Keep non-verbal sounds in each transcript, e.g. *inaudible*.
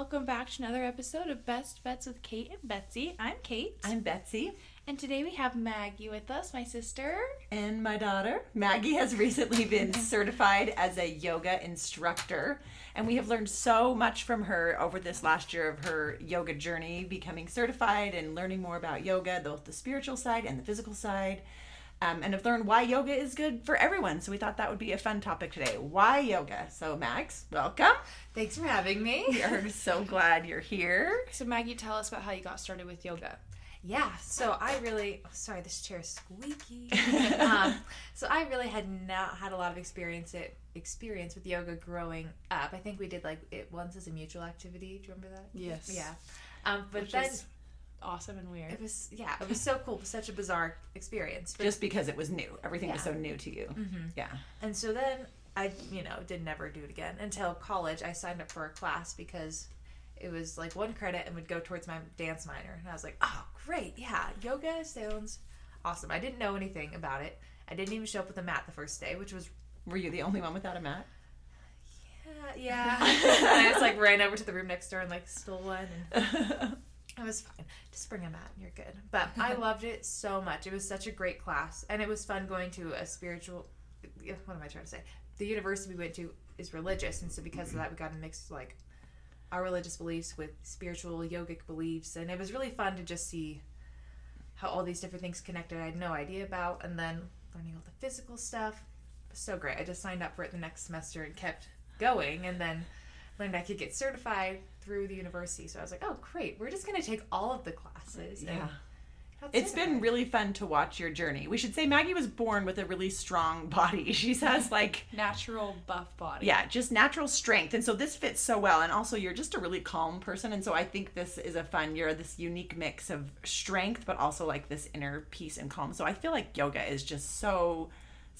Welcome back to another episode of Best Bets with Kate and Betsy. I'm Kate. I'm Betsy. and today we have Maggie with us, my sister. And my daughter, Maggie, has recently been *laughs* certified as a yoga instructor. And we have learned so much from her over this last year of her yoga journey, becoming certified and learning more about yoga, both the spiritual side and the physical side. Um, and have learned why yoga is good for everyone. So we thought that would be a fun topic today. Why yoga? So, Max, welcome. Thanks for having me. We are *laughs* so glad you're here. So, Maggie, tell us about how you got started with yoga. Yeah, so I really, oh, sorry, this chair is squeaky. *laughs* um, so I really had not had a lot of experience it experience with yoga growing up. I think we did like it once as a mutual activity. Do you remember that? Yes. Yeah. Um, but Which then is awesome and weird. it was yeah, it was so cool. Such a bizarre experience. But, Just because it was new, everything was so new to you. Mm-hmm. Yeah. and so then I, you know, did never do it again until college. I signed up for a class because it was like one credit and would go towards my dance minor. And I was like, oh, great. Yeah, yoga sounds awesome. I didn't know anything about it. I didn't even show up with a mat the first day, which was, Were you the only one without a mat? yeah, yeah. *laughs* and I just like ran over to the room next door and like stole one. And *laughs* it was fine. Just bring a mat and you're good. But I *laughs* loved it so much. It was such a great class. And it was fun going to a spiritual, what am I trying to say? The university we went to is religious. And so because of that, we got to mix like our religious beliefs with spiritual yogic beliefs. And it was really fun to just see how all these different things connected I had no idea about. And then learning all the physical stuff. It was so great. I just signed up for it the next semester and kept going. And then learned I could get certified through the university. So I was like, oh, great. We're just going to take all of the classes. Yeah. It's been really fun to watch your journey. We should say Maggie was born with a really strong *laughs* body. She has *laughs* like Natural buff body. yeah, just natural strength. And so this fits so well. And also you're just a really calm person. And so I think this is a fun, you're this unique mix of strength, but also like this inner peace and calm. So I feel like yoga is just so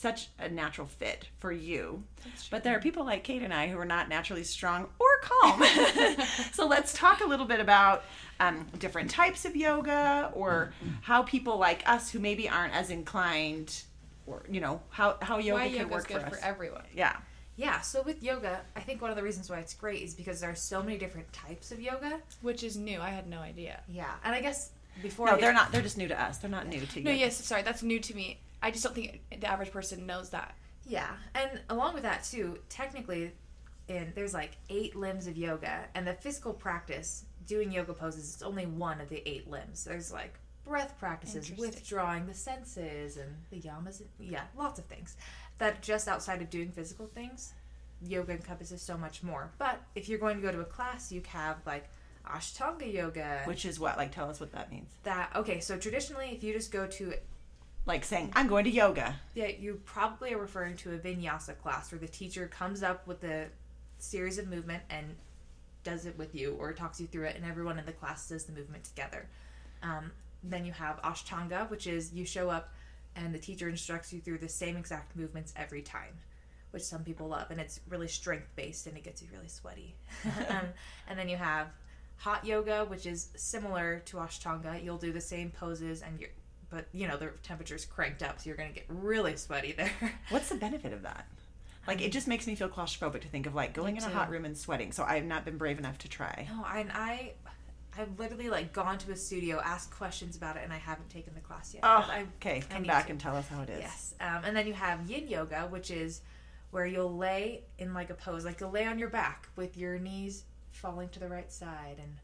such a natural fit for you. But there are people like Kate and I who are not naturally strong or calm. *laughs* so let's talk a little bit about um, different types of yoga or how people like us who maybe aren't as inclined or, you know, how, how yoga Why can work good for for, everyone. yeah. Yeah, so with yoga, I think one of the reasons why it's great is because there are so many different types of yoga. Which is new. I had no idea. Yeah, and I guess before No, I they're not. They're just new to us. They're not new to you. No, yes, sorry, that's new to me. I just don't think the average person knows that. Yeah, and along with that too, technically, in there's like eight limbs of yoga, and the physical practice doing yoga poses is only one of the eight limbs. There's like breath practices, withdrawing the senses, and the yamas. Yeah, lots of things that just outside of doing physical things, yoga encompasses so much more. But if you're going to go to a class, you have like Ashtanga yoga. Which is what? Like, tell us what that means. that okay? So traditionally, if you just go to Like saying, I'm going to yoga. Yeah, you probably are referring to a vinyasa class where the teacher comes up with a series of movement and does it with you or talks you through it, and everyone in the class does the movement together. Um, then you have Ashtanga, which is you show up and the teacher instructs you through the same exact movements every time, which some people love, and it's really strength based and it gets you really sweaty. *laughs* um, and then you have Hot Yoga, which is similar to Ashtanga. You'll do the same poses and you're but you know the temperature's cranked up, so you're gonna get really sweaty there. *laughs* What's the benefit of that? Like, it just makes me feel claustrophobic to think of like going in a hot room and sweating. So I've not been brave enough to try. No, I, I, I've literally like gone to a studio, asked questions about it, and I haven't taken the class yet. Oh, I, okay. Come back to. and tell us how it is. yes. Um, and then you have Yin Yoga, which is where you'll lay in like a pose, like you'll lay on your back with your knees falling to the right side, and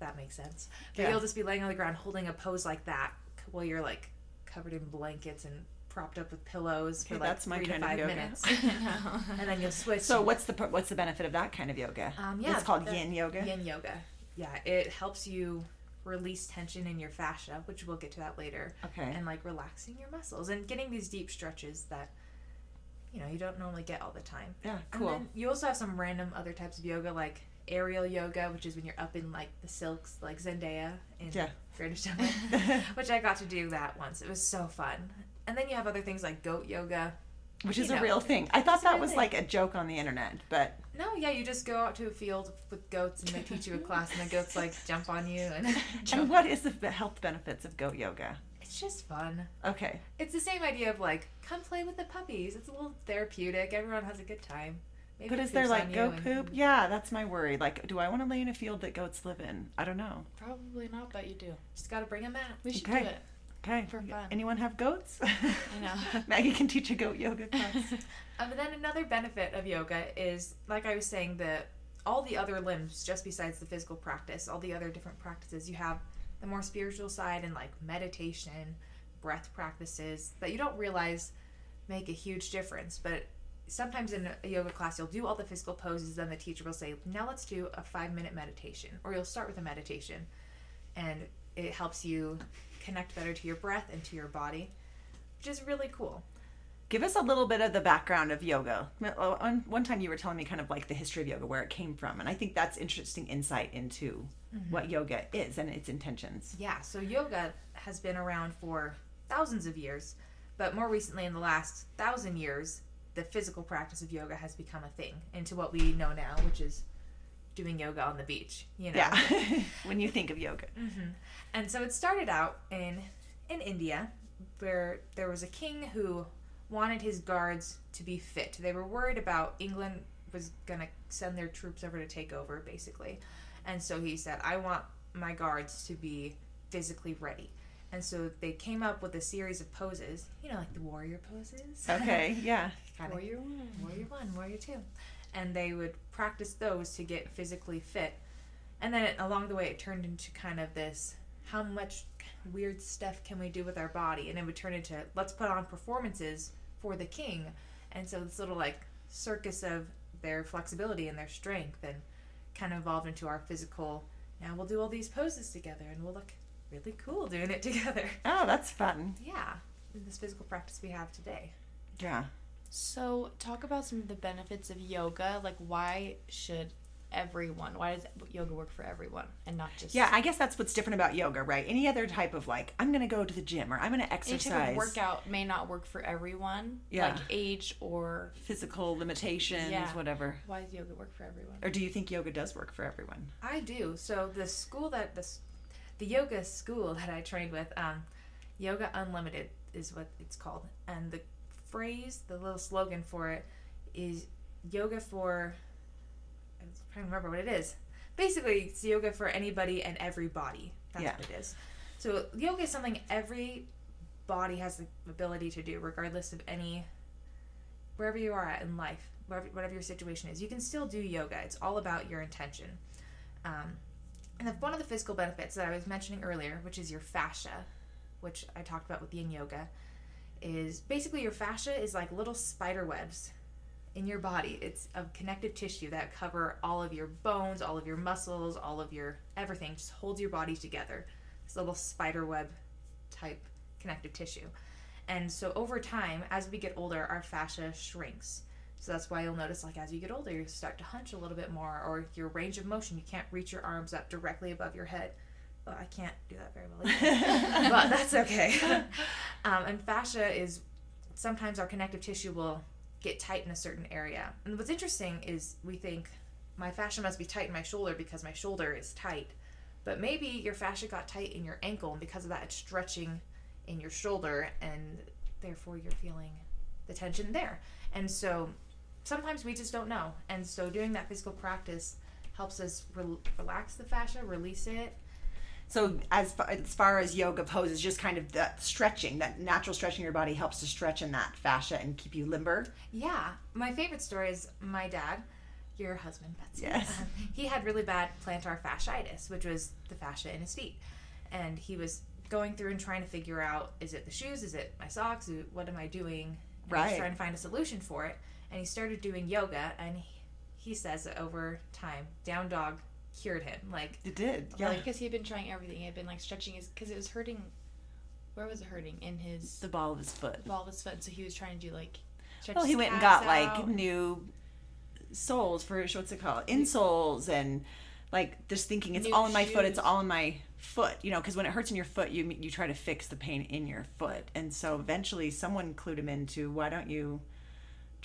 that makes sense. But Yeah. you'll just be laying on the ground holding a pose like that while you're like covered in blankets and propped up with pillows for Okay, like that's my three kind to of five yoga. minutes, *laughs* *laughs* and then you'll switch. So what's the what's the benefit of that kind of yoga? Um, yeah, it's called the- Yin yoga. Yin yoga. Yeah, it helps you release tension in your fascia, which we'll get to that later, Okay. and like relaxing your muscles and getting these deep stretches that you know you don't normally get all the time. yeah. And Cool. then you also have some random other types of yoga, like aerial yoga, which is when you're up in like the silks, like Zendaya in Yeah. Showman, *laughs* which I got to do that once. It was so fun. And then you have other things like goat yoga. Which is a real thing. I thought that was thing. like a joke on the internet, but No, yeah, you just go out to a field with goats and they teach you a class, and the goats like *laughs* jump on you, and and what is the health benefits of goat yoga? it's just fun. Okay. It's the same idea of like, come play with the puppies. It's a little therapeutic. Everyone has a good time. Maybe But is there like goat and- poop? Yeah, that's my worry. Like, do I want to lay in a field that goats live in? I don't know. Probably not, but you do. Just gotta bring a mat. We should Okay. do it. Okay. For fun. Anyone have goats? I know. *laughs* Maggie can teach a goat yoga *laughs* class. Um, and then another benefit of yoga is, like I was saying, that all the other limbs, just besides the physical practice, all the other different practices, you have the more spiritual side and like meditation, breath practices that you don't realize make a huge difference. But sometimes in a yoga class, you'll do all the physical poses, then the teacher will say, Now let's do a five minute meditation. Or you'll start with a meditation, and it helps you connect better to your breath and to your body, which is really cool. Give us a little bit of the background of yoga. One one time you were telling me kind of like the history of yoga, where it came from, and I think that's interesting insight into mm-hmm. what yoga is and its intentions. Yeah, so yoga has been around for thousands of years, but more recently, in the last thousand years, the physical practice of yoga has become a thing into what we know now, which is doing yoga on the beach. You know, Yeah. *laughs* when you think of yoga. Mm-hmm. and so it started out in in India, where there was a king who wanted his guards to be fit. They were worried about England was going to send their troops over to take over, basically. And so he said, I want my guards to be physically ready. And so they came up with a series of poses, you know, like the warrior poses. Okay, *laughs* yeah. Kinda Warrior one. warrior one, warrior two, and they would practice those to get physically fit. And then it, along the way, it turned into kind of this: how much weird stuff can we do with our body? And it would turn into let's put on performances for the king. And so this little like circus of their flexibility and their strength, and kind of evolved into our physical. Now we'll do all these poses together, and we'll look really cool doing it *laughs* together. Oh, that's fun. Yeah, this physical practice we have today. Yeah. So, talk about some of the benefits of yoga. Like, why should everyone? Why does yoga work for everyone and not just Yeah, I guess that's what's different about yoga, right? Any other type of like, I'm going to go to the gym or I'm going to exercise. Any exercise. type of workout may not work for everyone. Yeah. Like age or Physical limitations, Yeah. whatever. why does yoga work for everyone? Or do you think yoga does work for everyone? I do. So the school that the the yoga school that I trained with, um, Yoga Unlimited is what it's called, and the phrase, the little slogan for it, is yoga for. I'm trying to remember what it is. Basically, it's yoga for anybody and everybody. That's Yeah. what it is. So yoga is something every body has the ability to do, regardless of any wherever you are at in life, whatever, whatever your situation is. You can still do yoga. It's all about your intention. Um, and the, one of the physical benefits that I was mentioning earlier, which is your fascia, which I talked about with yin yoga, is basically your fascia is like little spider webs in your body. It's of connective tissue that cover all of your bones, all of your muscles, all of your everything. Just holds your body together. This little spider web type connective tissue. And so over time, as we get older, our fascia shrinks. So that's why you'll notice, like, as you get older, you start to hunch a little bit more, or your range of motion, you can't reach your arms up directly above your head. Well, I can't do that very well, either. *laughs* but that's okay. *laughs* um, and fascia is sometimes our connective tissue will get tight in a certain area. And what's interesting is we think my fascia must be tight in my shoulder because my shoulder is tight. But maybe your fascia got tight in your ankle, and because of that, it's stretching in your shoulder, and therefore you're feeling the tension there. And so sometimes we just don't know. And so doing that physical practice helps us rel relax the fascia, release it. So as far, as far as yoga poses, just kind of that stretching, that natural stretching of your body helps to stretch in that fascia and keep you limber. Yeah, my favorite story is my dad, your husband, Betsy. Yes. Um, he had really bad plantar fasciitis, which was the fascia in his feet, and he was going through and trying to figure out: is it the shoes? Is it my socks? What am I doing? And Right. trying to find a solution for it, and he started doing yoga, and he, he says that over time, down dog cured him. Like It did. Yeah. Like, because he had been trying everything. He had been like stretching his, because it was hurting. Where was it hurting? In his the ball of his foot. The ball of his foot. So he was trying to do like. Stretch Well, he his went and got like new soles for what's it called? Insoles and like just thinking it's New all in my foot. It's all in my foot. You know, because when it hurts in your foot, you you try to fix the pain in your foot. And so eventually, someone clued him into why don't you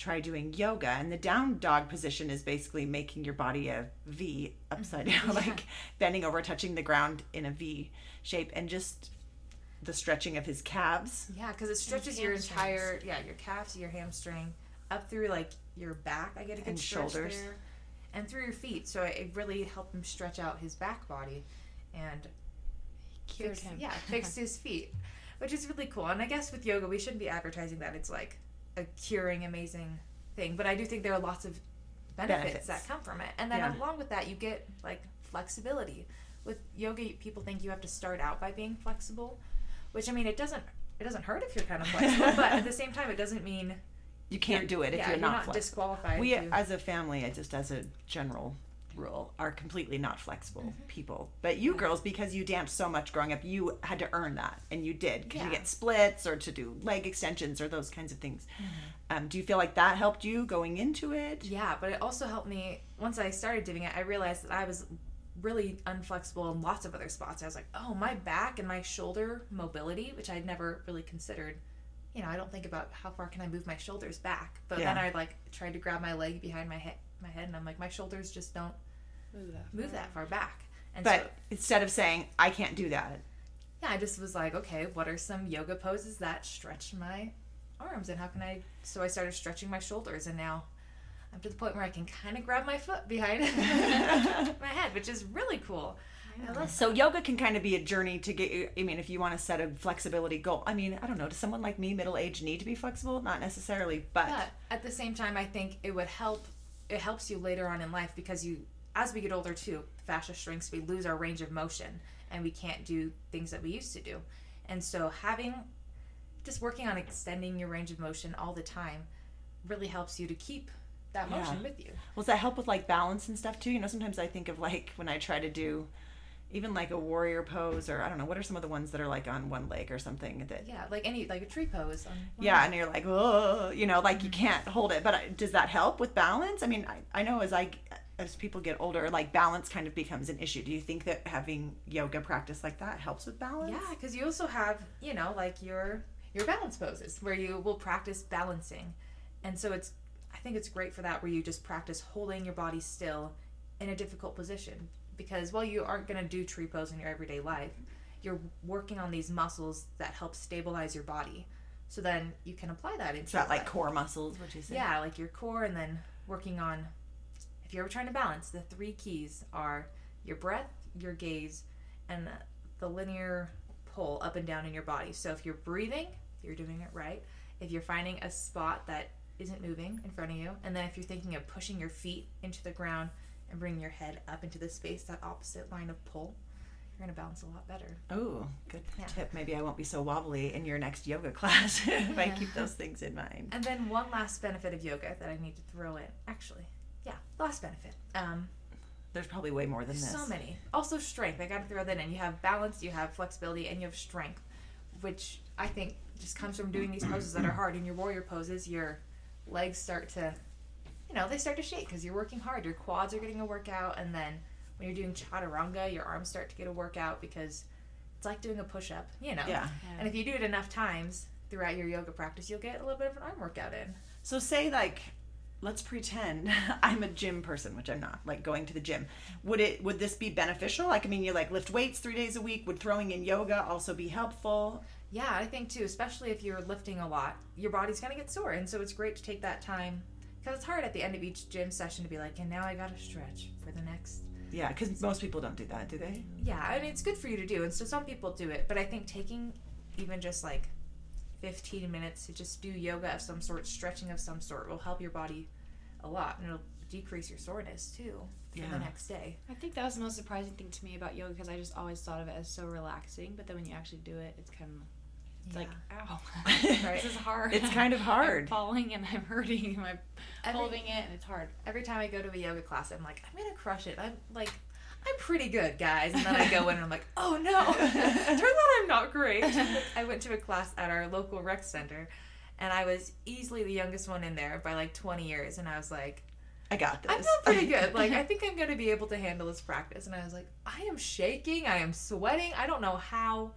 try doing yoga? And the down dog position is basically making your body a V upside mm-hmm. down, *laughs* like bending over, touching the ground in a V shape, and just the stretching of his calves. yeah, because it stretches your entire yeah your calves, your hamstring, up through like your back. I get a good And shoulders. there, and through your feet. So it really helped him stretch out his back body, and Cured fixed- him. Yeah, fixed *laughs* his feet, which is really cool. And I guess with yoga, we shouldn't be advertising that it's like a curing, amazing thing. But I do think there are lots of benefits, Benefits. that come from it. And then Yeah. along with that, you get like flexibility. With yoga, people think you have to start out by being flexible, which I mean, it doesn't. It doesn't hurt if you're kind of flexible, *laughs* but at the same time, it doesn't mean You can't do it if yeah, you're, not, flexible. disqualified. we to- as a family just as a general rule are completely not flexible Mm-hmm. people but you girls because you danced so much growing up you had to earn that and you did because you get splits or to do leg extensions or those kinds of things Mm-hmm. um, do you feel like that helped you going into it Yeah, but it also helped me once I started doing it. I realized that I was really unflexible in lots of other spots. I was like, oh, my back and my shoulder mobility, which I'd never really considered. You know, I don't think about how far can I move my shoulders back. But then Yeah. I like tried to grab my leg behind my head, my head, and I'm like, my shoulders just don't Move that. move that far back. And but so, instead of saying i can't do that yeah, I just was like, okay, what are some yoga poses that stretch my arms, and how can I? So I started stretching my shoulders, and now I'm to the point where I can kind of grab my foot behind *laughs* my head, which is really cool. I love so yoga can kind of be a journey to get you i mean if you want to set a flexibility goal i mean i don't know does someone like me middle age need to be flexible not necessarily but But at the same time, I think it would help. It helps you later on in life because you, as we get older too, fascia shrinks. We lose our range of motion, and we can't do things that we used to do. And so, having just working on extending your range of motion all the time really helps you to keep that Yeah. motion with you. Well, does that help with like balance and stuff too? You know, sometimes I think of like when I try to do even like a warrior pose or I don't know, what are some of the ones that are like on one leg or something that Yeah, like any like a tree pose. On yeah, leg. and you're like, oh, you know, like you mm-hmm. can't hold it. But uh, does that help with balance? I mean, I, I know as I as people get older, like balance kind of becomes an issue. Do you think that having yoga practice like that helps with balance? Yeah, because you also have, you know, like your your balance poses where you will practice balancing, and so it's I think it's great for that where you just practice holding your body still in a difficult position because while you aren't gonna do tree pose in your everyday life, you're working on these muscles that help stabilize your body. So then you can apply that into It's that like core muscles, which is Yeah, like your core, and then working on. If you're ever trying to balance, the three keys are your breath, your gaze, and the linear pull up and down in your body. So if you're breathing, you're doing it right. If you're finding a spot that isn't moving in front of you, and then if you're thinking of pushing your feet into the ground and bringing your head up into the space, that opposite line of pull, you're gonna balance a lot better. Oh, good Yeah. tip. Maybe I won't be so wobbly in your next yoga *laughs* class if I keep those things in mind. And then one last benefit of yoga that I need to throw in. Actually, yeah, last benefit. Um, There's probably way more than this. So many. Also strength. I got to throw that in. You have balance, you have flexibility, and you have strength, which I think just comes from doing these poses that are hard. In your warrior poses, your legs start to, you know, they start to shake because you're working hard. Your quads are getting a workout, and then when you're doing chaturanga, your arms start to get a workout because it's like doing a push up, you know. Yeah. And if you do it enough times throughout your yoga practice, you'll get a little bit of an arm workout in. So say like let's pretend *laughs* I'm a gym person, which I'm not, like going to the gym. Would it would this be beneficial? Like I mean you like lift weights 3 days a week, would throwing in yoga also be helpful? Yeah, I think too, especially if you're lifting a lot, your body's gonna get sore, and so it's great to take that time because it's hard at the end of each gym session to be like, and now I gotta stretch for the next. Yeah, cuz most people don't do that, do they? Yeah, I mean it's good for you to do, and so some people do it, but I think taking even just like 15 minutes to just do yoga of some sort, stretching of some sort, will help your body a lot, and it'll decrease your soreness too for Yeah. the next day. I think that was the most surprising thing to me about yoga because I just always thought of it as so relaxing, but then when you actually do it, it's kind of it's like ow, *laughs* *laughs* Right. this is hard. It's kind of *laughs* I'm hard. falling and I'm hurting. I'm Every- holding it and it's hard. every time I go to a yoga class, I'm like, I'm gonna crush it. I'm like, I'm pretty good, guys. And then I go in and I'm like, oh no, turns out I'm not great. I went to a class at our local rec center, and I was easily the youngest one in there by like 20 years, and I was like, I got this. I'm not pretty good. Like, I think I'm gonna be able to handle this practice. And I was like, I am shaking. I am sweating. I don't know how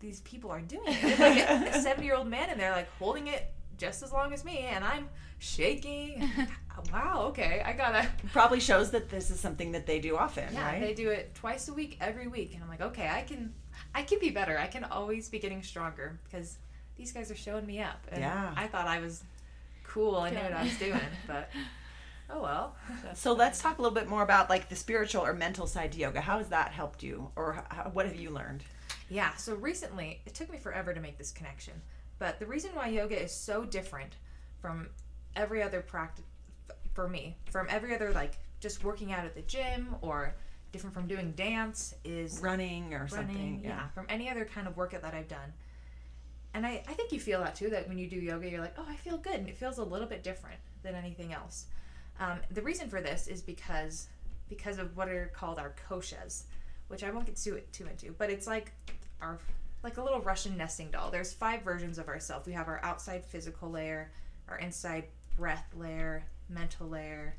these people are doing it. There's like a *laughs* 70 year old man in there, like holding it just as long as me, and I'm shaking. *laughs* wow. Okay, I gotta. Probably shows that this is something that they do often, Yeah, right? they do it twice a week, every week, and I'm like, okay, I can, I can be better. I can always be getting stronger because these guys are showing me up. And Yeah. I thought I was cool. I knew what I was doing, but *laughs* oh well. So let's talk a little bit more about like the spiritual or mental side to yoga. How has that helped you, or how, what have you learned? Yeah, so recently, it took me forever to make this connection. But the reason why yoga is so different from every other practice for me, from every other like just working out at the gym or different from doing dance is Running or running, something. yeah. from any other kind of workout that I've done. And I, I think you feel that too, that when you do yoga, you're like, oh, I feel good. And it feels a little bit different than anything else. Um, the reason for this is because because of what are called our koshas, which I won't get too, too into, but it's like our like a little Russian nesting doll. There's five versions of ourselves. We have our outside physical layer, our inside breath layer, mental layer,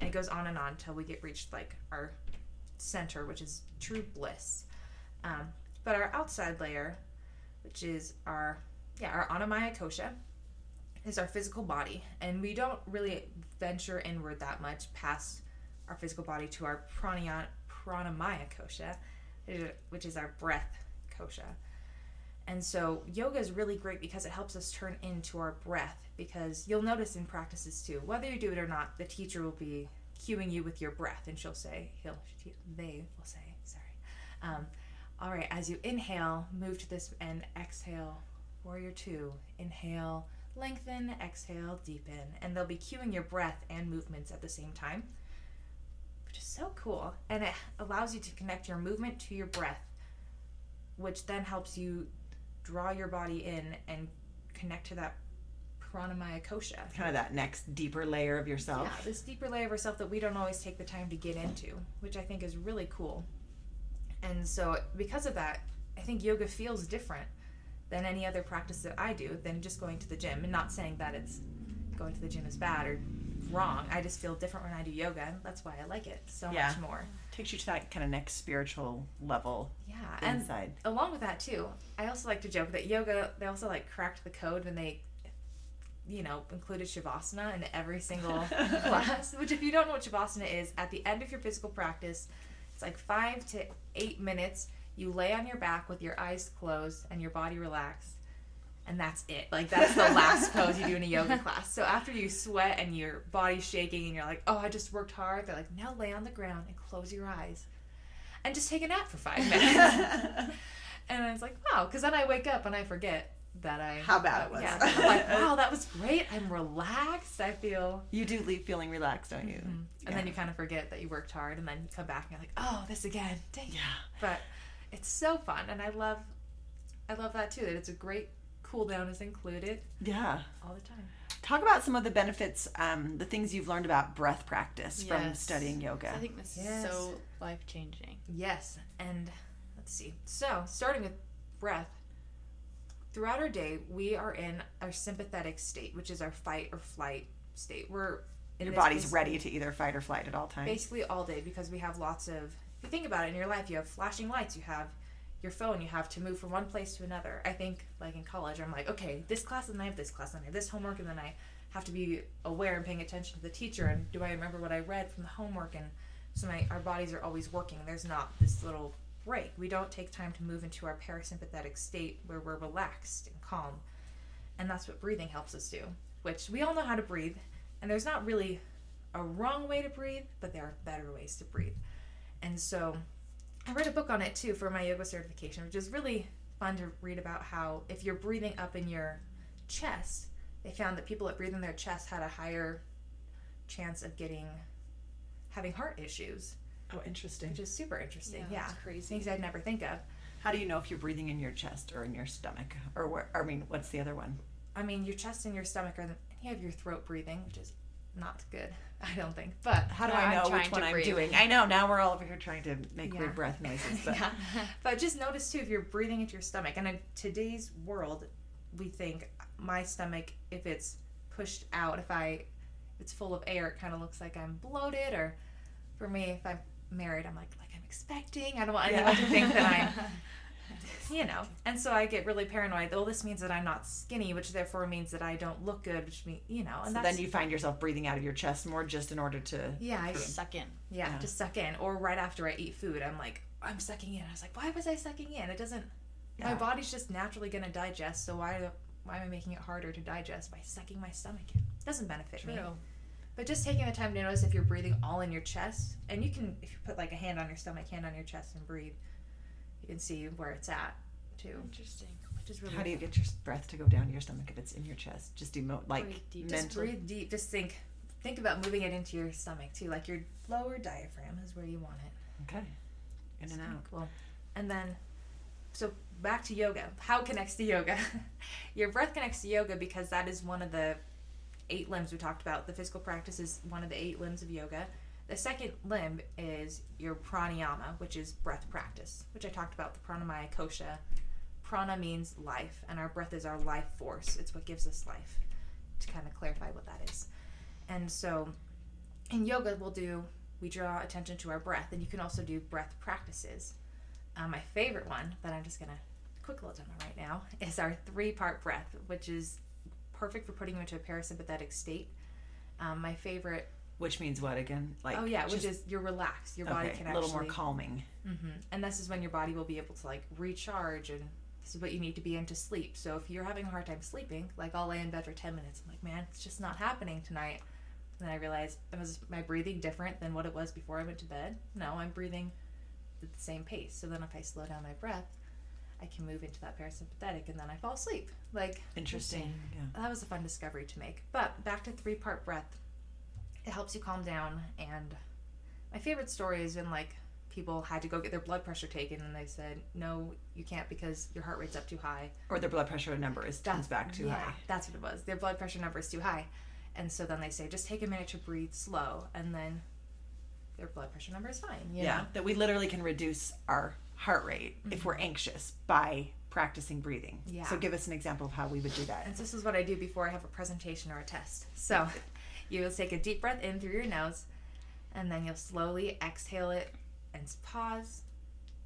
and it goes on and on until we get reached like our center, which is true bliss. Um, but our outside layer, which is our yeah our annamaya kosha, is our physical body, and we don't really venture inward that much past our physical body to our prana pranamaya kosha, which is our breath kosha. And so yoga is really great because it helps us turn into our breath. Because you'll notice in practices too, whether you do it or not, the teacher will be cueing you with your breath, and she'll say, he'll, they will say, sorry. Um, all right, as you inhale, move to this and exhale, warrior two. Inhale, lengthen, exhale, deepen. And they'll be cueing your breath and movements at the same time, which is so cool. And it allows you to connect your movement to your breath, which then helps you draw your body in and connect to that pranamaya kosha. Kind of that next deeper layer of yourself. Yeah, this deeper layer of ourself that we don't always take the time to get into, which I think is really cool. And so, because of that, I think yoga feels different than any other practice that I do than just going to the gym. And not saying that it's going to the gym is bad or wrong. I just feel different when I do yoga. And that's why I like it so Yeah. much more. Takes you to that kind of next spiritual level Yeah. And inside. along with that too, I also like to joke that yoga they also like cracked the code when they you know, included Shavasana in every single *laughs* class. Which if you don't know what Shavasana is, at the end of your physical practice, it's like five to eight minutes. You lay on your back with your eyes closed and your body relaxed. And that's it. Like that's the last pose you do in a yoga class. So after you sweat and your body's shaking and you're like, oh, I just worked hard, they're like, now lay on the ground and close your eyes and just take a nap for five minutes. *laughs* and I was like, wow, because then I wake up and I forget that I How bad it was. Yeah, I'm like, *laughs* wow, that was great. I'm relaxed. I feel, You do leave feeling relaxed, don't you? Mm-hmm. and Yeah. then you kind of forget that you worked hard, and then you come back and you're like, oh, this again. Dang. Yeah. But it's so fun, and I love, I love that too. That it's a great cool down is included Yeah. all the time. Talk about some of the benefits, um, the things you've learned about breath practice from studying yoga. I think this Yes. is so life changing. Yes, and let's see. So, starting with breath, throughout our day, we are in our sympathetic state, which is our fight or flight state. We're in Your this body's bas- ready to either fight or flight at all times. basically all day because we have lots of. If you think about it in your life, you have flashing lights, you have your phone, you have to move from one place to another. I think, like in college, I'm like, okay, this class, and I have this class, and I have this homework, and then I have to be aware and paying attention to the teacher, and do I remember what I read from the homework, and so my our bodies are always working. There's not this little break. We don't take time to move into our parasympathetic state where we're relaxed and calm, and that's what breathing helps us do. Which we all know how to breathe, and there's not really a wrong way to breathe, but there are better ways to breathe. And so I read a book on it too for my yoga certification, which is really fun to read about how if you're breathing up in your chest, they found that people that breathe in their chest had a higher chance of getting having heart issues, oh, interesting. which is super interesting. Yeah, Yeah, crazy. Things I'd never think of. How do you know if you're breathing in your chest or in your stomach? Or where, I mean, what's the other one? I mean, your chest and your stomach are. The, you have your throat breathing, which is not good. *laughs* I don't think. But How do Yeah, I know which one I'm breathe. doing? I know, now we're all over here trying to make Yeah. weird breath noises. *laughs* But yeah. But just notice too if you're breathing into your stomach. And in today's world, we think my stomach, if it's pushed out, if I, if it's full of air, it kind of looks like I'm bloated. Or for me, if I'm married, I'm like like I'm expecting. I don't want anyone to think that I'm, *laughs* you know. And so I get really paranoid. Oh, this means that I'm not skinny, which therefore means that I don't look good, which means you know. And so that's then you find yourself breathing out of your chest more just in order to. yeah, I Suck in. yeah, Yeah. to suck in. Or right after I eat food, I'm like, I'm sucking in. I was like, why was I sucking in? It doesn't. My body's just naturally gonna digest. So why, why am I making it harder to digest by sucking my stomach in? doesn't benefit me. True. But just taking the time to notice if you're breathing all in your chest, and you can, if you put like a hand on your stomach, hand on your chest, and breathe, you can see where it's at too, Interesting. which is really. How do you get your breath to go down to your stomach if it's in your chest? Just emo like Breathe deep. Just mentally. breathe deep. Just think, think about moving it into your stomach too. Like your lower diaphragm is where you want it. Okay. In and out. Cool. And then, so back to yoga. How it connects to yoga? *laughs* Your breath connects to yoga because that is one of the eight limbs we talked about. The physical practice is one of the eight limbs of yoga. The second limb is your pranayama, which is breath practice, which I talked about, the pranamaya kosha. Prana means life, and our breath is our life force. It's what gives us life, to kind of clarify what that is. And so in yoga, we'll do, we draw attention to our breath, and you can also do breath practices. Uh, my favorite one that I'm just going to quick little demo right now *laughs* is our three part breath, which is perfect for putting you into a parasympathetic state. Um, my favorite, Which means what again? Like oh yeah, which is you're relaxed. Your body okay, can a little more calming. hmm And this is when your body will be able to like recharge, and this is what you need to be into sleep. So if you're having a hard time sleeping, like I'll lay in bed for ten minutes, I'm like, man, it's just not happening tonight. And then I realized, was my breathing different than what it was before I went to bed? No, I'm breathing at the same pace. So then if I slow down my breath, I can move into that parasympathetic, and then I fall asleep. Like Interesting. Yeah. that was a fun discovery to make. But back to three part breath. It helps you calm down. And my favorite story has been like people had to go get their blood pressure taken and they said, no, you can't because your heart rate's up too high. Or their blood pressure number is comes back too yeah, high. That's what it was. Their blood pressure number is too high. And so then they say, just take a minute to breathe slow. And then their blood pressure number is fine. You Yeah. know? That we literally can reduce our heart rate if we're anxious by practicing breathing. Mm-hmm. Yeah. So give us an example of how we would do that. And so this is what I do before I have a presentation or a test. So you will take a deep breath in through your nose, and then you'll slowly exhale it and pause,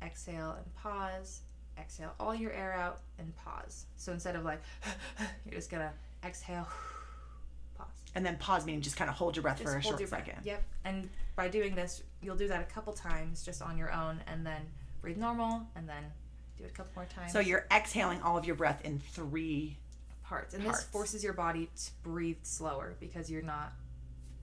exhale and pause, exhale all your air out and pause. So instead of like, *sighs* you're just gonna exhale, *sighs* pause. And then pause meaning just kind of hold your breath Just for a short your breath. second. Yep. And by doing this, you'll do that a couple times just on your own, and then breathe normal, and then do it a couple more times. So you're exhaling all of your breath in three. Parts. And Parts. this forces your body to breathe slower because you're not,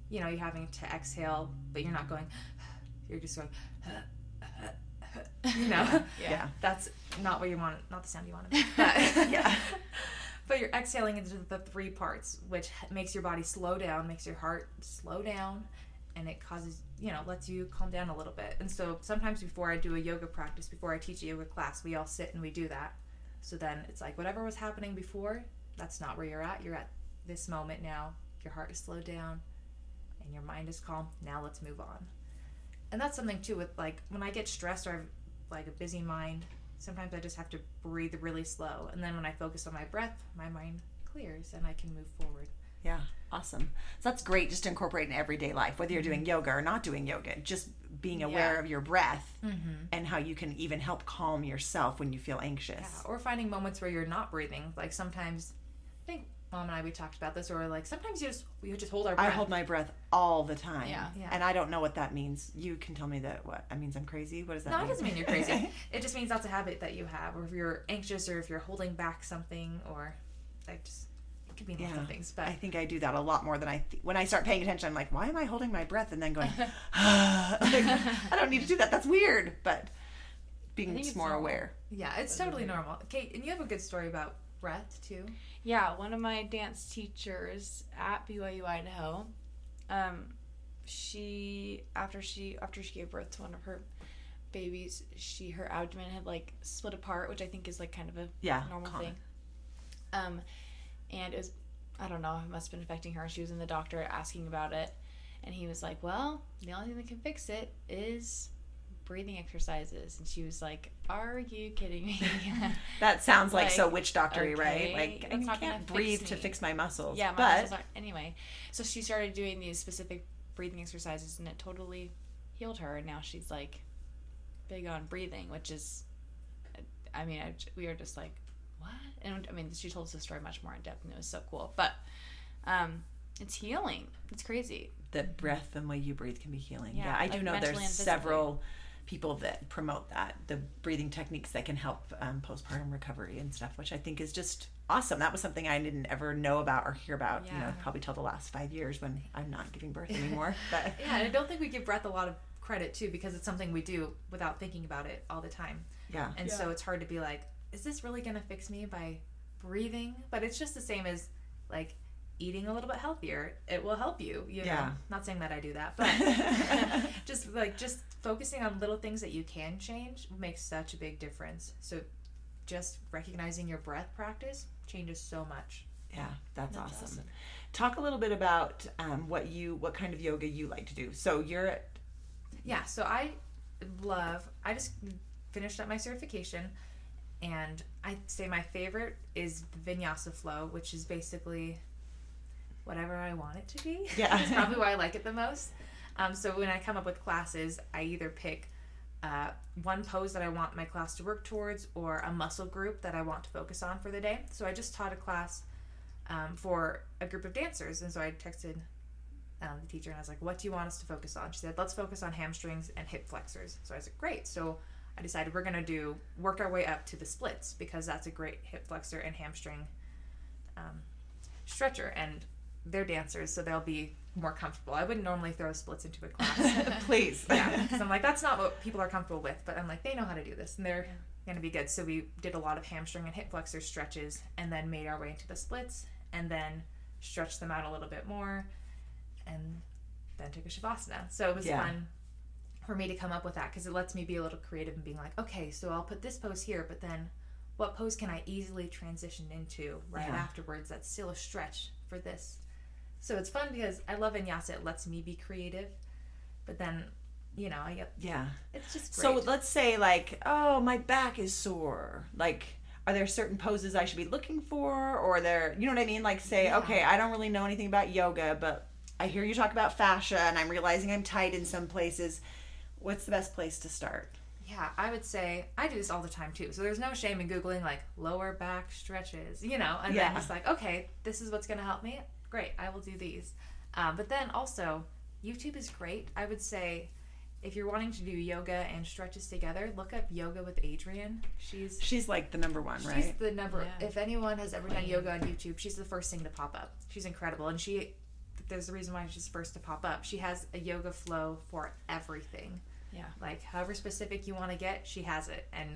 you know, you're having to exhale, but you're not going, *sighs* you're just going, *sighs* you know, Yeah. that's not what you want, not the sound you want to *laughs* make. But, Yeah. *laughs* But you're exhaling into the three parts, which makes your body slow down, makes your heart slow down, and it causes, you know, lets you calm down a little bit. And so sometimes before I do a yoga practice, before I teach a yoga class, we all sit and we do that. So then it's like whatever was happening before, that's not where you're at. You're at this moment now. Your heart is slowed down and your mind is calm. Now let's move on. And that's something too with like when I get stressed or I have like a busy mind, sometimes I just have to breathe really slow. And then when I focus on my breath, my mind clears and I can move forward. Yeah. Awesome. So that's great just to incorporate in everyday life, whether you're doing yoga or not doing yoga, just being aware Yeah. of your breath Mm-hmm. and how you can even help calm yourself when you feel anxious. Yeah, or finding moments where you're not breathing. Like sometimes, I think mom and I we talked about this, or like sometimes you just we just hold our breath. I hold my breath all the time. Yeah. Yeah. And I don't know what that means. You can tell me that what? That means I'm crazy? What does that No, mean? it doesn't mean you're crazy. *laughs* it just means that's a habit that you have, or if you're anxious, or if you're holding back something, or like just it could be lots Yeah. of things. But I think I do that a lot more than I th- when I start paying attention. I'm like, why am I holding my breath and then going? *laughs* Ah. *laughs* Like, I don't need to do that. That's weird. But being just more normal. aware. yeah, it's totally normal. Kate, and you have a good story about breath too. Yeah, one of my dance teachers at BYU Idaho, um, she after she after she gave birth to one of her babies, she her abdomen had like split apart, which I think is like kind of a Yeah. normal common. thing. Um, and it was I don't know, it must have been affecting her. She was in the doctor asking about it, and he was like, "Well, the only thing that can fix it is." Breathing exercises and she was like are you kidding me *laughs* That sounds like, so witch doctory, right? Like I can't breathe to fix my muscles. Yeah, my but muscles aren't anyway. So she started doing these specific breathing exercises, and it totally healed her. And now she's like big on breathing, which is, I mean, I, we were just like, what? And I mean, she told us the story much more in depth, and it was so cool. But um, it's healing. It's crazy. the breath and way you breathe can be healing. Yeah, Yeah, I do know there's several people that promote that the breathing techniques that can help um, postpartum recovery and stuff, which I think is just awesome. That was something I didn't ever know about or hear about. You know, probably till the last five years when I'm not giving birth anymore. *laughs* But Yeah, and I don't think we give breath a lot of credit too because it's something we do without thinking about it all the time. yeah, And so it's hard to be like, is this really going to fix me by breathing? But it's just the same as like eating a little bit healthier. It will help you. You know, Yeah. not saying that I do that, but *laughs* *laughs* just like just focusing on little things that you can change makes such a big difference. So just recognizing your breath practice changes so much. yeah, that's, That's awesome. awesome. Talk a little bit about um, what you what kind of yoga you like to do. So you're at Yeah, so I love, I just finished up my certification and I'd say my favorite is Vinyasa Flow, which is basically whatever I want it to be. Yeah. *laughs* That's probably why I like it the most. Um, so when I come up with classes, I either pick uh, one pose that I want my class to work towards or a muscle group that I want to focus on for the day. So I just taught a class um, for a group of dancers, and so I texted um, the teacher and I was like, "What do you want us to focus on?" She said, "Let's focus on hamstrings and hip flexors." So I said, "Great." So I decided we're gonna do work our way up to the splits because that's a great hip flexor and hamstring um, stretcher, and they're dancers, so they'll be more comfortable. I wouldn't normally throw splits into a class. *laughs* please. *laughs* yeah, because I'm like, that's not what people are comfortable with. But I'm like, they know how to do this, and they're gonna be good. So we did a lot of hamstring and hip flexor stretches, and then made our way into the splits, and then stretched them out a little bit more, and then took a shavasana. So it was Yeah. fun for me to come up with that because it lets me be a little creative and being like, okay, so I'll put this pose here, but then what pose can I easily transition into right Yeah. afterwards? That's still a stretch for this. So it's fun because I love vinyasa. It lets me be creative, but then, you know, I get Yeah. it's just great. So let's say like, oh, my back is sore. Like, are there certain poses I should be looking for, or are there, you know what I mean? Like, say, Yeah. okay, I don't really know anything about yoga, but I hear you talk about fascia, and I'm realizing I'm tight in some places. What's the best place to start? Yeah, I would say I do this all the time too. So there's no shame in googling like lower back stretches, you know, and Yeah. then just like, okay, this is what's gonna help me. Great, I will do these. Um, but then also, YouTube is great. I would say if you're wanting to do yoga and stretches together, look up yoga with Adriene. She's She's like the number one, She's right? She's the number. Yeah. If anyone has ever done yoga on YouTube, she's the first thing to pop up. She's incredible, and she. There's a reason why she's first to pop up. She has a yoga flow for everything. Yeah. Like however specific you want to get, she has it, and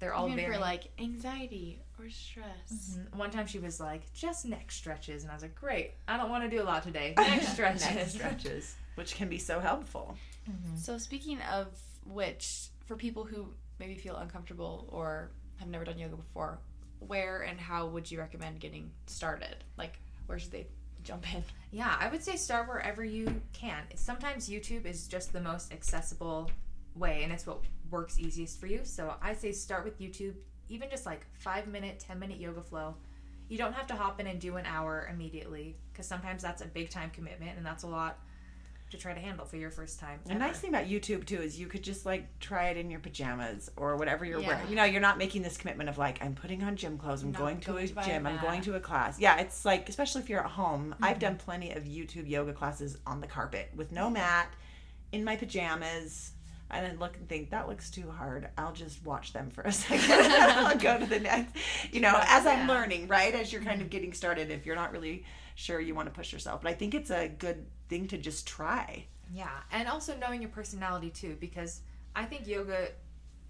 they're all Even very. for like anxiety or stress. Mhm. One time she was like, just neck stretches, and I was like, great. I don't want to do a lot today. *laughs* Neck stretches. Neck *laughs* stretches, which can be so helpful. So speaking of which, for people who maybe feel uncomfortable or have never done yoga before, where and how would you recommend getting started? Like, where should they jump in? Yeah, I would say start wherever you can. Sometimes YouTube is just the most accessible way and it's what works easiest for you. So I say start with YouTube, even just like five minute, 10 minute yoga flow. You don't have to hop in and do an hour immediately because sometimes that's a big time commitment and that's a lot to try to handle for your first time. The ever. nice thing about YouTube too is you could just like try it in your pajamas or whatever you're Yeah. wearing. You know, you're not making this commitment of like I'm putting on gym clothes, I'm Not going to going to a gym, I'm going to a class. Yeah, it's like especially if you're at home. I've mm-hmm. done plenty of YouTube yoga classes on the carpet with no mat, in my pajamas. And then look and think that looks too hard. I'll just watch them for a *laughs* second. *laughs* I'll go to the next. You know, as I'm learning, right? As you're kind of mm-hmm. getting started, if you're not really sure you want to push yourself, but I think it's a good thing to just try. Yeah, and also knowing your personality too, because I think yoga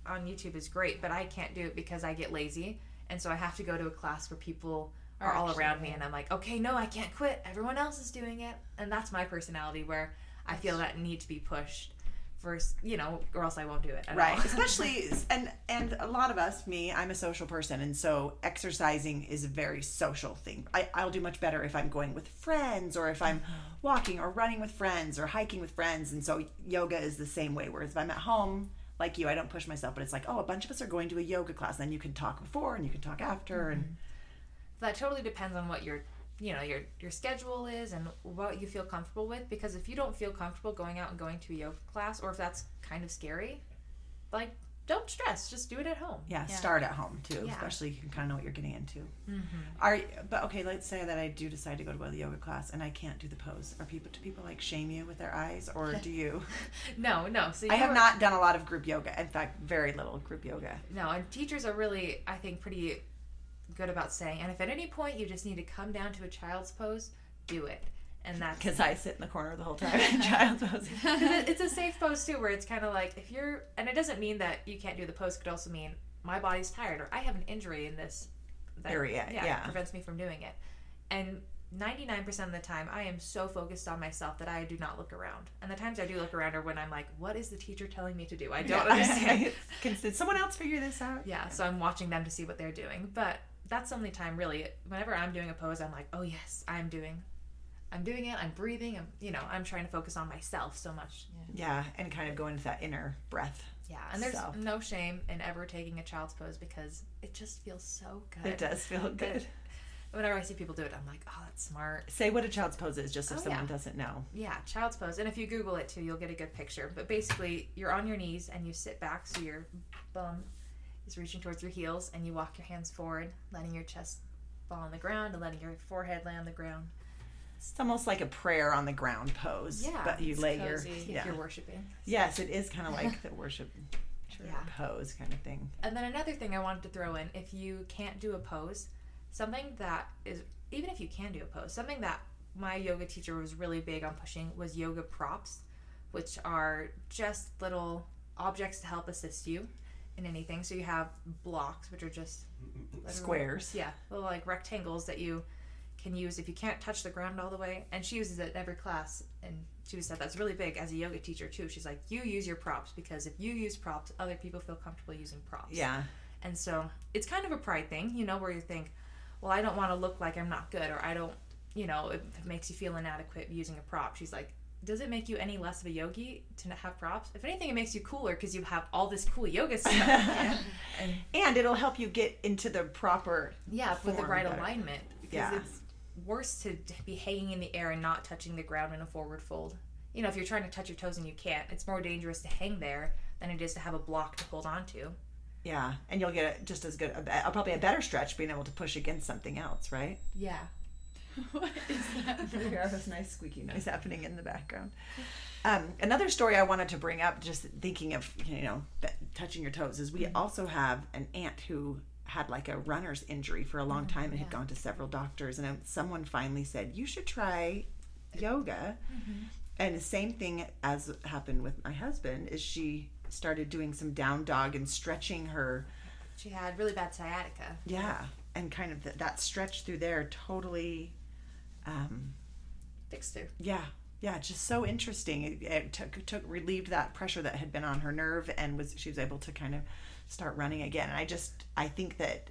on YouTube is great, but I can't do it because I get lazy, and so I have to go to a class where people are Are all actually around me, and I'm like, okay, no, I can't quit. Everyone else is doing it, and that's my personality where I feel that need to be pushed, first, you know, or else I won't do it. At right all. *laughs* especially and and a lot of us me i'm a social person and so exercising is a very social thing I, i'll do much better if i'm going with friends or if i'm mm-hmm. walking or running with friends or hiking with friends and so yoga is the same way whereas if i'm at home like you i don't push myself but it's like oh a bunch of us are going to a yoga class and then you can talk before and you can talk after and mm-hmm. that totally depends on what your you know your your schedule is and what you feel comfortable with because if you don't feel comfortable going out and going to a yoga class or if that's kind of scary like don't stress. Just do it at home. Yeah, Yeah. start at home too, Yeah. especially you can kind of know what you're getting into. Mm-hmm. Are but okay? Let's say that I do decide to go to a yoga class and I can't do the pose. Are people do people like shame you with their eyes, or do you? *laughs* No, no. So I have are- not done a lot of group yoga. In fact, very little group yoga. No, and teachers are really, I think, pretty good about saying, and if at any point you just need to come down to a child's pose, do it. And that's Because I sit in the corner the whole time in *laughs* child's pose. *laughs* it- it's a safe pose too, where it's kind of like if you're, and it doesn't mean that you can't do the pose. Could also mean my body's tired or I have an injury in this that, Area, yeah. prevents me from doing it. And ninety nine percent of the time, I am so focused on myself that I do not look around. And the times I do look around are when I'm like, "What is the teacher telling me to do? I don't *laughs* understand." Can did someone else figure this out? Yeah, so I'm watching them to see what they're doing. But that's the only time really. Whenever I'm doing a pose, I'm like, oh yes, I'm doing, I'm doing it. I'm breathing. I'm, you know, I'm trying to focus on myself so much. Yeah, and kind of go into that inner breath. Yeah, and there's So. no shame in ever taking a child's pose because it just feels so good. It does feel good. Whenever I see people do it, I'm like, oh, that's smart. Say what a child's pose is, just if Oh, someone yeah. doesn't know. Yeah, child's pose. And if you Google it too, you'll get a good picture. But basically, you're on your knees and you sit back, so your bum is reaching towards your heels, and you walk your hands forward, letting your chest fall on the ground and letting your forehead lay on the ground. It's almost like a prayer on the ground pose. Yeah, but you it's lay cozy. your If yeah. you're worshiping. Yes, it is kind of *laughs* like the worship Yeah. pose kind of thing. And then another thing I wanted to throw in if you can't do a pose, something that is, even if you can do a pose, something that my yoga teacher was really big on pushing was yoga props, which are just little objects to help assist you in anything. So you have blocks, which are just Squares. Yeah, little like rectangles that you can use if you can't touch the ground all the way. And she uses it in every class. And she said that's really big as a yoga teacher too. She's like, you use your props because if you use props, other people feel comfortable using props. Yeah. And so it's kind of a pride thing, you know, where you think, well, I don't want to look like I'm not good, or I don't, you know, it makes you feel inadequate using a prop. She's like, does it make you any less of a yogi to have props? If anything, it makes you cooler because you have all this cool yoga stuff. *laughs* And And it'll help you get into the proper yeah, with the right better. alignment because Yeah. it's worse to be hanging in the air and not touching the ground in a forward fold. You know, if you're trying to touch your toes and you can't, it's more dangerous to hang there than it is to have a block to hold on to. yeah, and you'll get a, just as good, a, probably a better stretch being able to push against something else, right? Yeah. *laughs* what is that? *laughs* There this nice squeaky noise happening in the background. Um, another story I wanted to bring up, just thinking of you know touching your toes, is we also have an aunt who had like a runner's injury for a long time and had gone to several doctors, and um, someone finally said you should try yoga. And the same thing as happened with my husband is she started doing some down dog and stretching her She had really bad sciatica. yeah and kind of th- that stretch through there totally um, Fixed her. yeah yeah just so interesting. It, it took took relieved that pressure that had been on her nerve and was she was able to kind of start running again. And i just i think that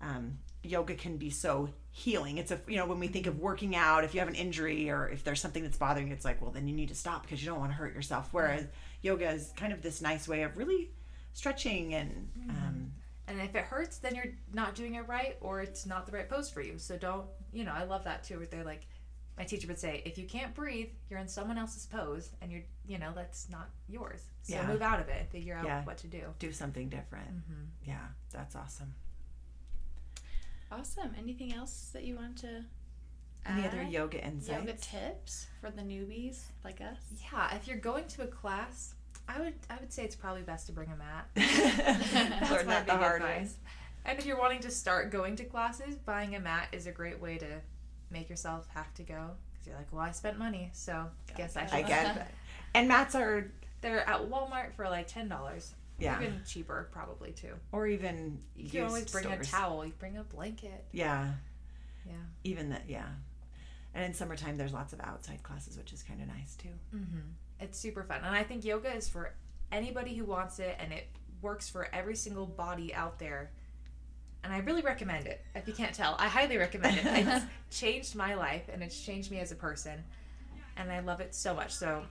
um, yoga can be so healing. It's a you know when we think of working out if you have an injury or if there's something that's bothering you it's like well then you need to stop because you don't want to hurt yourself. Whereas yoga is kind of this nice way of really stretching and um, And if it hurts, then you're not doing it right or it's not the right pose for you. So don't, you know, I love that too, where they're like, my teacher would say, if you can't breathe, you're in someone else's pose and you're, you know, that's not yours. So Yeah. move out of it figure out Yeah. what to do. do something different Mm-hmm. yeah that's awesome Awesome. Anything else that you want to any other add? yoga insights yoga tips for the newbies like us? Yeah, if you're going to a class, I would I would say it's probably best to bring a mat. *laughs* Learn That's my that the hard way. And if you're wanting to start going to classes, buying a mat is a great way to make yourself have to go because you're like, well, I spent money, so I guess I should. I get that. *laughs* And mats are, They're at Walmart for like ten dollars. yeah, Even cheaper, probably too. or even You can always bring stores. a towel. You bring a blanket. Yeah, Yeah. even that. Yeah, and in summertime there's lots of outside classes, which is kind of nice too. Mm-hmm. It's super fun, and I think yoga is for anybody who wants it, and it works for every single body out there. And I really recommend it. If you can't tell, I highly recommend it. It's *laughs* changed my life, and it's changed me as a person, and I love it so much. So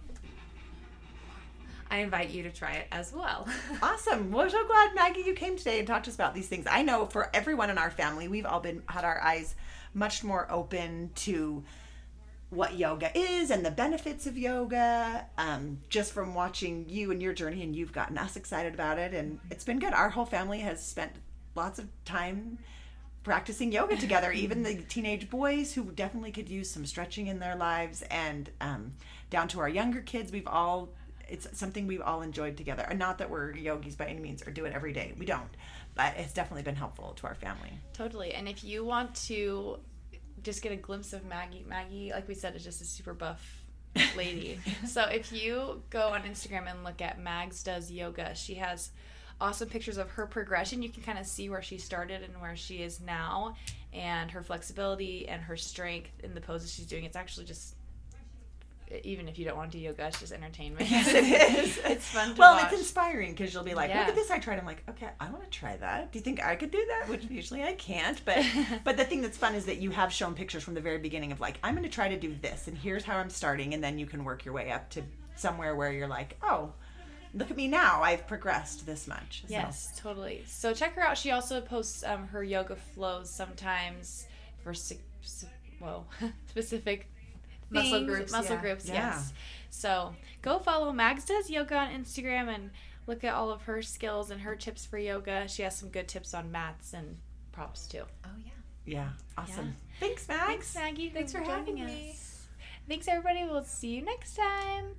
I invite you to try it as well. *laughs* Awesome. Well, so glad Maggie you came today and talked to us about these things. I know for everyone in our family, we've all been had our eyes much more open to what yoga is and the benefits of yoga um, just from watching you and your journey and you've gotten us excited about it and it's been good our whole family has spent lots of time practicing yoga together *laughs* even the teenage boys who definitely could use some stretching in their lives and um, down to our younger kids we've all it's something we've all enjoyed together and not that we're yogis by any means or do it every day we don't but it's definitely been helpful to our family Totally. And if you want to just get a glimpse of Maggie, Maggie, like we said, is just a super buff lady. *laughs* so if you go on Instagram and look at Mags Does Yoga, she has awesome pictures of her progression. You can kind of see where she started and where she is now, and her flexibility and her strength in the poses she's doing. It's actually just. Even if you don't want to do yoga, it's just entertainment. Yes, it is. *laughs* it's fun to well, watch. it's inspiring because you'll be like, Yeah. "Look at this! I tried." I'm like, "Okay, I want to try that. Do you think I could do that?" Which usually I can't. But *laughs* but the thing that's fun is that you have shown pictures from the very beginning of like, "I'm going to try to do this, and here's how I'm starting," and then you can work your way up to somewhere where you're like, "Oh, look at me now! I've progressed this much." So- Yes, totally. So check her out. She also posts um, her yoga flows sometimes for si- *laughs* specific Muscle things, groups, Muscle yeah. groups, Yeah. yes. So go follow Mags does yoga on Instagram and look at all of her skills and her tips for yoga. She has some good tips on mats and props too. Oh yeah. Yeah. Awesome. Thanks, Mags. Thanks, Maggie. Thanks for joining having me. us. Thanks, everybody. We'll see you next time.